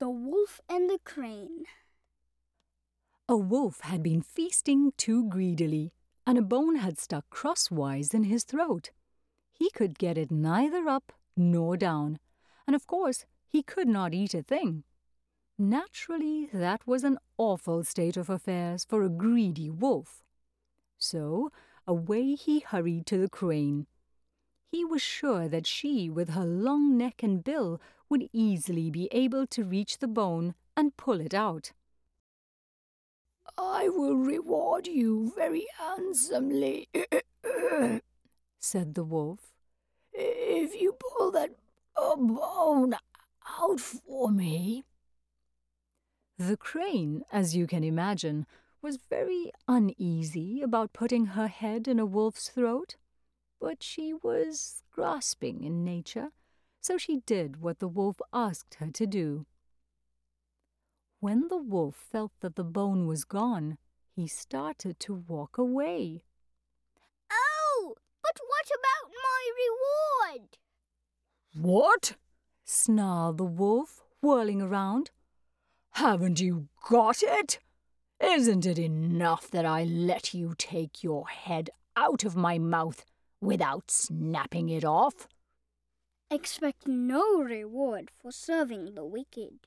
The Wolf and the Crane A wolf had been feasting too greedily, and a bone had stuck crosswise in his throat. He could get it neither up nor down, and of course he could not eat a thing. Naturally, that was an awful state of affairs for a greedy wolf. So away he hurried to the crane. He was sure that she, with her long neck and bill, would easily be able to reach the bone and pull it out. I will reward you very handsomely, said the wolf, if you pull that bone out for me. The crane, as you can imagine, was very uneasy about putting her head in a wolf's throat, but she was grasping in nature, so she did what the wolf asked her to do. When the wolf felt that the bone was gone, he started to walk away. Oh, but what about my reward? What? snarled the wolf, whirling around. Haven't you got it? Isn't it enough that I let you take your head out of my mouth without snapping it off? Expect no reward for serving the wicked.